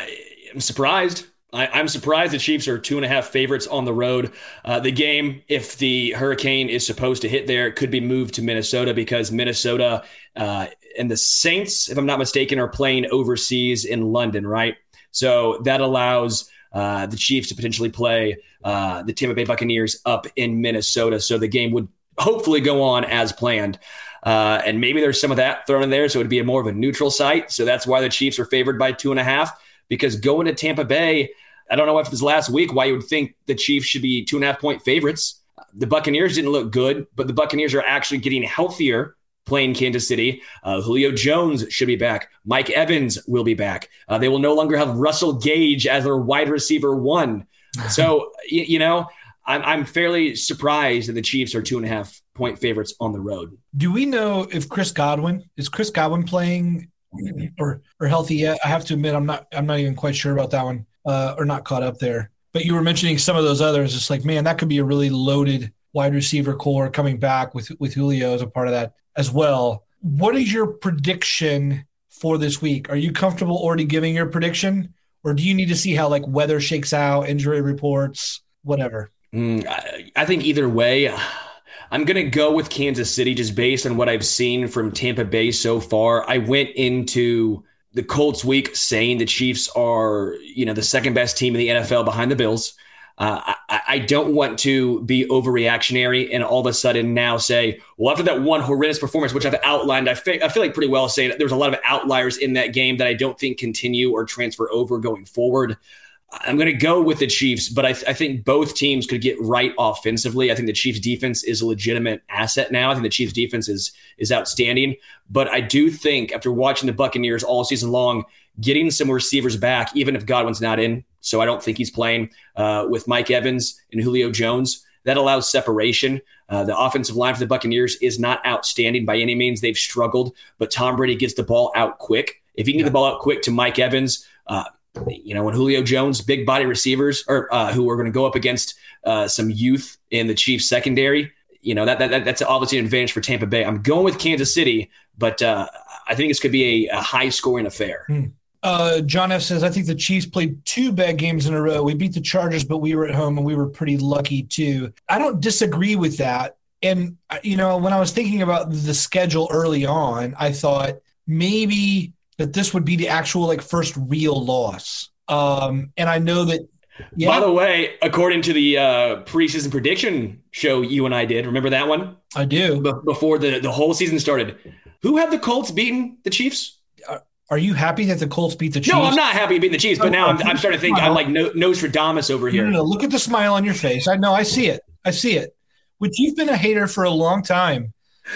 I'm surprised. I, am surprised the Chiefs are two and a half favorites on the road. Uh, the game, if the hurricane is supposed to hit there, could be moved to Minnesota because Minnesota uh, and the Saints, if I'm not mistaken, are playing overseas in London, right? So that allows uh, the Chiefs to potentially play uh, the Tampa Bay Buccaneers up in Minnesota. So the game would hopefully go on as planned. Uh, and maybe there's some of that thrown in there. So it would be a more of a neutral site. So that's why the Chiefs are favored by two and a half because going to Tampa Bay, I don't know if this last week why you would think the Chiefs should be two and a half point favorites. The Buccaneers didn't look good, but the Buccaneers are actually getting healthier playing Kansas City. Uh, Julio Jones should be back. Mike Evans will be back. Uh, they will no longer have Russell Gage as their wide receiver one. So, you, you know, I'm, I'm fairly surprised that the Chiefs are two and a half point favorites on the road. Do we know if Chris Godwin is Chris Godwin playing or or healthy yet? I have to admit, I'm not I'm not even quite sure about that one uh, or not caught up there. But you were mentioning some of those others. It's like, man, that could be a really loaded wide receiver corps coming back with with Julio as a part of that as well. What is your prediction for this week? Are you comfortable already giving your prediction, or do you need to see how like weather shakes out, injury reports, whatever? Mm, I, I think either way. I'm going to go with Kansas City just based on what I've seen from Tampa Bay so far. I went into the Colts week saying the Chiefs are, you know, the second best team in the NFL behind the Bills. Uh, I, I, don't want to be overreactionary and all of a sudden now say, well, after that one horrendous performance, which I've outlined, I, fe- I feel like pretty well saying there's a lot of outliers in that game that I don't think continue or transfer over going forward. I'm going to go with the Chiefs, but I, th- I, think both teams could get right offensively. I think the Chiefs defense is a legitimate asset now. I think the Chiefs defense is is outstanding, but I do think after watching the Buccaneers all season long, getting some receivers back, even if Godwin's not in, so I don't think he's playing uh, with Mike Evans and Julio Jones. That allows separation. Uh, the offensive line for the Buccaneers is not outstanding by any means. They've struggled, but Tom Brady gets the ball out quick. If he can get the ball out quick to Mike Evans, uh, you know, when Julio Jones, big body receivers, or uh, who are going to go up against uh, some youth in the Chiefs secondary, you know, that, that, that's obviously an advantage for Tampa Bay. I'm going with Kansas City, but uh, I think this could be a, a high scoring affair. Hmm. Uh, John F says, I think the Chiefs played two bad games in a row. We beat the Chargers, but we were at home and we were pretty lucky too. I don't disagree with that. And, uh, you know, when I was thinking about the schedule early on, I thought maybe that this would be the actual like first real loss. Um, and I know that. Yeah. By the way, according to the uh, preseason prediction show you and I did, remember that one? I do. Before the, the whole season started, who had the Colts beaten the Chiefs? Are, are you happy that the Colts beat the Chiefs? No, I'm not happy beating the Chiefs, but now I'm, I'm starting to think I'm like no, Nostradamus over here. No, no, no, look at the smile on your face. I know, I see it. I see it. Which you've been a hater for a long time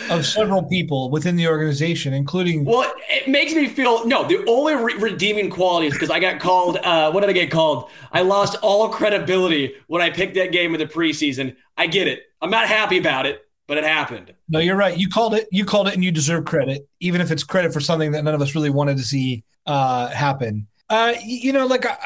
of several people within the organization, including. Well, it makes me feel no. The only re- redeeming quality is because I got called. Uh, what did I get called? I lost all credibility when I picked that game in the preseason. I get it. I'm not happy about it, but it happened. No, you're right. You called it. You called it, and you deserve credit, even if it's credit for something that none of us really wanted to see uh, happen. Uh, you know, like I,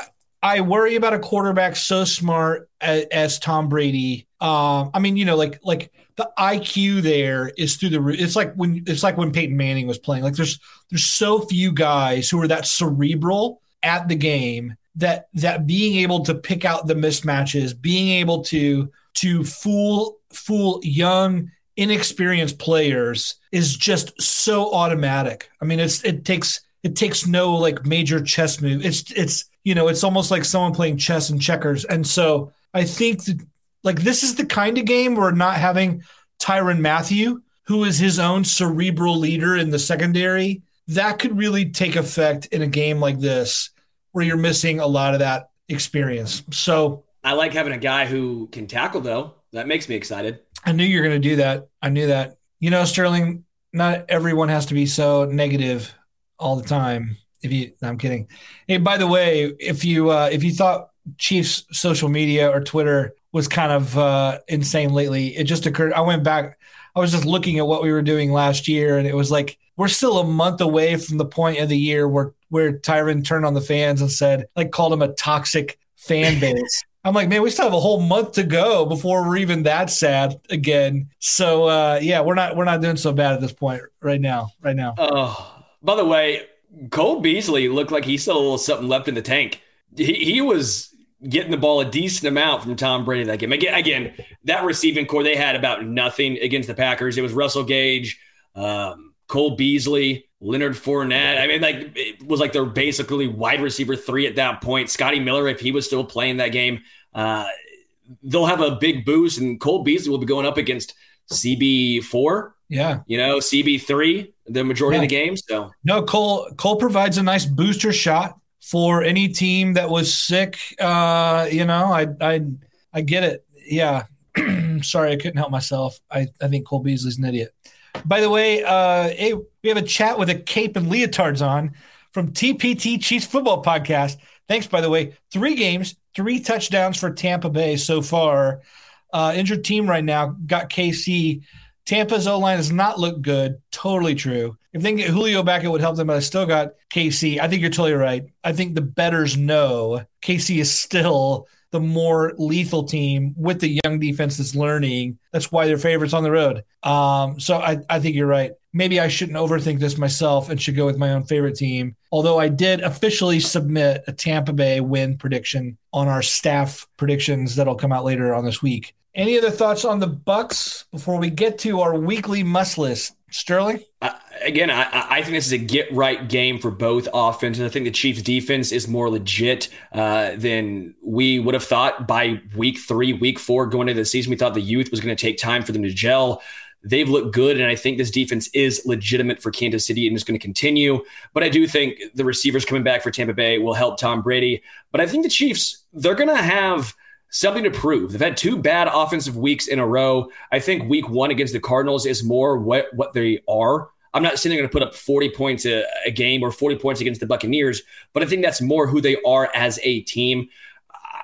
I worry about a quarterback so smart as, as Tom Brady. Um, I mean, you know, like like the IQ there is through the roof. It's like when it's like when Peyton Manning was playing. Like there's there's so few guys who are that cerebral at the game that that being able to pick out the mismatches, being able to to fool fool young inexperienced players is just so automatic. I mean, it's it takes it takes no like major chess move. It's it's you know it's almost like someone playing chess and checkers. And so I think that like this is the kind of game where not having Tyrann Mathieu, who is his own cerebral leader in the secondary, that could really take effect in a game like this where you're missing a lot of that experience. So I like having a guy who can tackle though. That makes me excited. I knew you were going to do that. I knew that. You know, Sterling, not everyone has to be so negative all the time. If you, no, I'm kidding. Hey, by the way, if you uh, if you thought Chiefs social media or Twitter was kind of uh, insane lately. It just occurred. I went back. I was just looking at what we were doing last year, and it was like we're still a month away from the point of the year where where Tyrann turned on the fans and said, like, called him a toxic fan base. I'm like, man, we still have a whole month to go before we're even that sad again. So uh, yeah, we're not we're not doing so bad at this point right now. Right now. Oh, by the way, Cole Beasley looked like he still a little something left in the tank. He, he was getting the ball a decent amount from Tom Brady that game. Again, again, that receiving corps they had about nothing against the Packers. It was Russell Gage, um, Cole Beasley, Leonard Fournette. I mean, like it was like they're basically wide receiver three at that point. Scotty Miller, if he was still playing that game, uh, they'll have a big boost, and Cole Beasley will be going up against CB four. Yeah, you know CB three the majority yeah. of the games. So no, Cole Cole provides a nice booster shot for any team that was sick. Uh, you know, I I I get it. Yeah. Sorry, I couldn't help myself. I, I think Cole Beasley's an idiot. By the way, uh, hey, we have a chat with a cape and leotards on from TPT Chiefs Football Podcast. Thanks, by the way. Three games, three touchdowns for Tampa Bay so far. Uh, injured team right now got KC. Tampa's O line does not look good. Totally true. If they can get Julio back, it would help them, but I still got KC. I think you're totally right. I think the bettors know KC is still the more lethal team with the young defense that's learning. That's why they're favorites on the road. Um, so I, I think you're right. Maybe I shouldn't overthink this myself and should go with my own favorite team. Although I did officially submit a Tampa Bay win prediction on our staff predictions that'll come out later on this week. Any other thoughts on the Bucs before we get to our weekly must list? Sterling? Again, I, I, think this is a get right game for both offenses. I think the Chiefs' defense is more legit uh, than we would have thought by week three, week four going into the season. We thought the youth was going to take time for them to gel. They've looked good, and I think this defense is legitimate for Kansas City and is going to continue. But I do think the receivers coming back for Tampa Bay will help Tom Brady. But I think the Chiefs, they're going to have – something to prove. They've had two bad offensive weeks in a row. I think week one against the Cardinals is more what, what they are. I'm not saying they're going to put up 40 points a, a, game or 40 points against the Buccaneers, but I think that's more who they are as a team.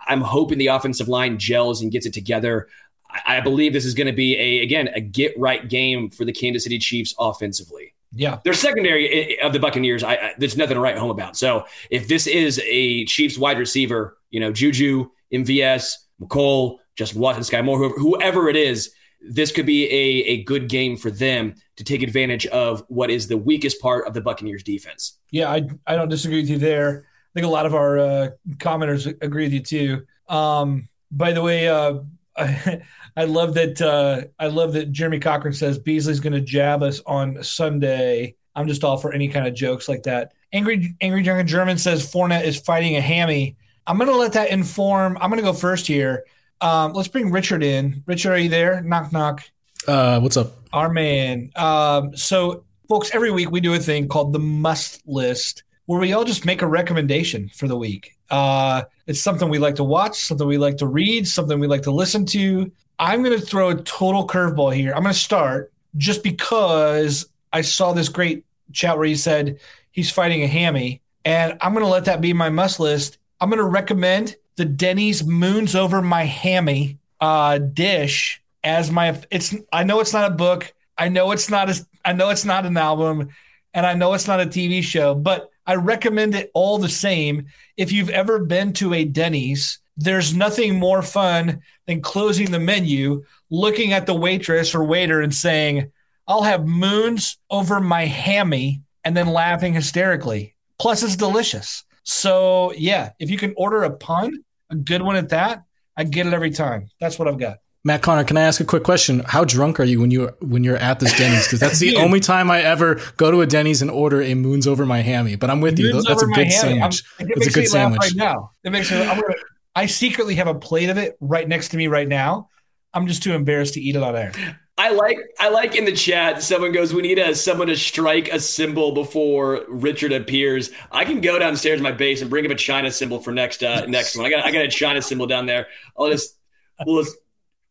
I'm hoping the offensive line gels and gets it together. I, I believe this is going to be a again a get right game for the Kansas City Chiefs offensively. Yeah, their secondary eh, eh, of the Buccaneers, I, I, there's nothing to write home about. So if this is a Chiefs wide receiver, you know Juju, MVS, Mecole, Justin Watson, Skyy Moore, whoever, whoever it is, this could be a, a good game for them to take advantage of what is the weakest part of the Buccaneers defense. Yeah, I, I don't disagree with you there. I think a lot of our uh, commenters agree with you too. Um, by the way, uh, I, I, love that uh, I love that Jeremy Cochran says Beasley's going to jab us on Sunday. I'm just all for any kind of jokes like that. Angry Angry German says Fournette is fighting a hammy. I'm going to let that inform. I'm going to go first here. Um, let's bring Richard in. Richard, are you there? Knock, knock. Uh, what's up? Our man. Um, so, folks, every week we do a thing called the must list where we all just make a recommendation for the week. Uh, it's something we like to watch, something we like to read, something we like to listen to. I'm going to throw a total curveball here. I'm going to start just because I saw this great chat where he said he's fighting a hammy. And I'm going to let that be my must list. I'm going to recommend the Denny's Moons Over My Hammy uh, dish as my. It's. I know it's not a book. I know it's not a. I know it's not an album, and I know it's not a TV show. But I recommend it all the same. If you've ever been to a Denny's, there's nothing more fun than closing the menu, looking at the waitress or waiter, and saying, "I'll have moons over my hammy," and then laughing hysterically. Plus, it's delicious. So yeah, if you can order a pun, a good one at that, I get it every time. That's what I've got. Matt Conner, can I ask a quick question? How drunk are you when you when you're at this Denny's? Because that's the only time I ever go to a Denny's and order a moons over my hammy. But I'm with you. That's a good sandwich. It's a good sandwich. Right now, it makes me. I'm gonna, I secretly have a plate of it right next to me right now. I'm just too embarrassed to eat it on air. I like I like in the chat someone goes we need a someone to strike a cymbal before Richard appears. I can go downstairs to my base and bring him a China cymbal for next uh, next one. I got I got a China cymbal down there. I'll just we'll just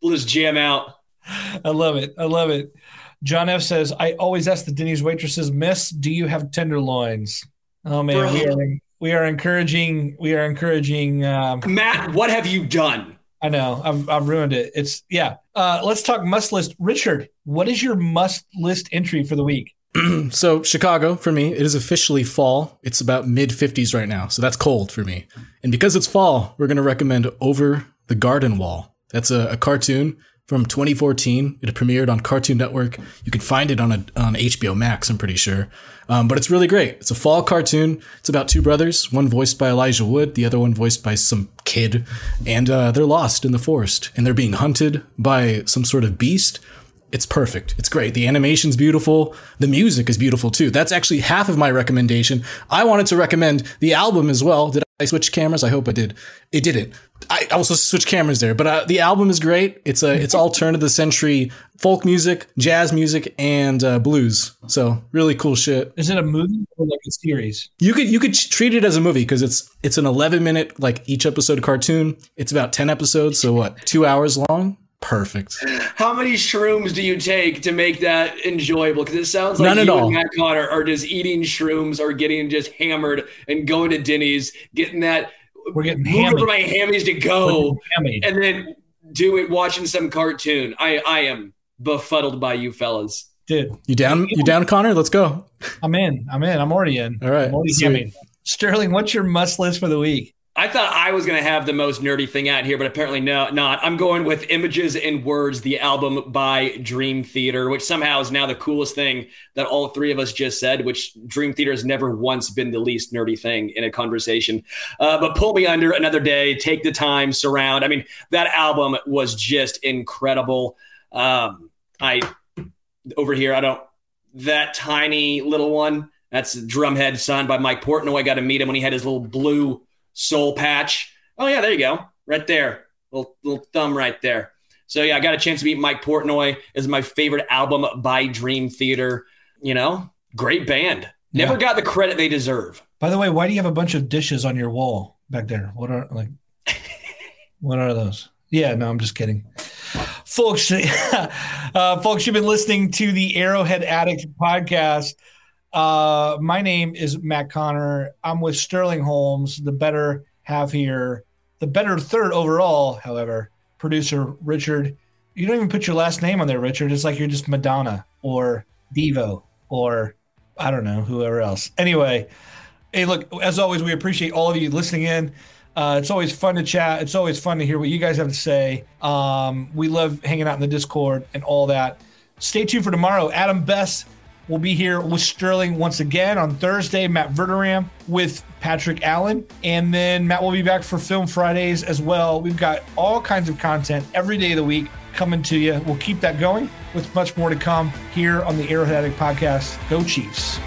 we'll just jam out. I love it. I love it. John F says I always ask the Denny's waitresses, Miss, do you have tenderloins? Oh man, Bro. we are we are encouraging we are encouraging um, Matt. What have you done? I know I've, I've ruined it. It's yeah. Uh, let's talk must list. Richard, what is your must list entry for the week? so Chicago for me, it is officially fall. It's about mid 50s right now, so that's cold for me. And because it's fall, we're going to recommend Over the Garden Wall. That's a, a cartoon from 2014. It premiered on Cartoon Network. You can find it on a, on HBO Max, I'm pretty sure. Um, but it's really great. It's a fall cartoon. It's about two brothers, one voiced by Elijah Wood, the other one voiced by some kid, and uh, they're lost in the forest and they're being hunted by some sort of beast. It's perfect. It's great. The animation's beautiful. The music is beautiful too. That's actually half of my recommendation. I wanted to recommend the album as well. Did I switch cameras? I hope I did. It didn't. I also switched cameras there, but uh, the album is great. It's a it's all turn of the century folk music, jazz music, and uh, blues. So really cool shit. Is it a movie or like a series? You could you could treat it as a movie because it's it's an 11 minute like each episode cartoon. It's about 10 episodes, so what two hours long. Perfect. How many shrooms do you take to make that enjoyable? Because it sounds like None you and Matt Conner are just eating shrooms or getting just hammered and going to Denny's, getting that we're getting hammered for my hammies to go, and then do it watching some cartoon. I I am befuddled by you fellas. Dude, You down? You down, Conner? Let's go. I'm in. I'm in. I'm already in. All right, I'm already Sterling, what's your must list for the week? I thought I was going to have the most nerdy thing out here, but apparently no, not. I'm going with Images and Words, the album by Dream Theater, which somehow is now the coolest thing that all three of us just said, which Dream Theater has never once been the least nerdy thing in a conversation. Uh, but Pull Me Under, Another Day, Take the Time, Surround. I mean, that album was just incredible. Um, I, over here, I don't, that tiny little one, that's Drumhead signed by Mike Portnoy. I got to meet him when he had his little blue soul patch. Oh yeah, there you go, right there, little little thumb right there. So yeah, I got a chance to meet Mike Portnoy. Is my favorite album by Dream Theater. You know, great band. Never Yeah. got the credit they deserve. By the way, why do you have a bunch of dishes on your wall back there? What are like what are those? Yeah, no, I'm just kidding. Folks, uh, folks, you've been listening to the Arrowhead Addict podcast. Uh, my name is Matt Conner. I'm with Sterling Holmes, the better half here, the better third overall, however, producer Richard. You don't even put your last name on there, Richard. It's like you're just Madonna or Devo or I don't know, whoever else. Anyway, hey, look, as always, we appreciate all of you listening in. Uh, it's always fun to chat. It's always fun to hear what you guys have to say. Um, we love hanging out in the Discord and all that. Stay tuned for tomorrow. Adam Best will be here with Sterling once again on Thursday. Matt Verderame with Patrick Allen. And then Matt will be back for Film Fridays as well. We've got all kinds of content every day of the week coming to you. We'll keep that going with much more to come here on the Arrowhead podcast. Go Chiefs.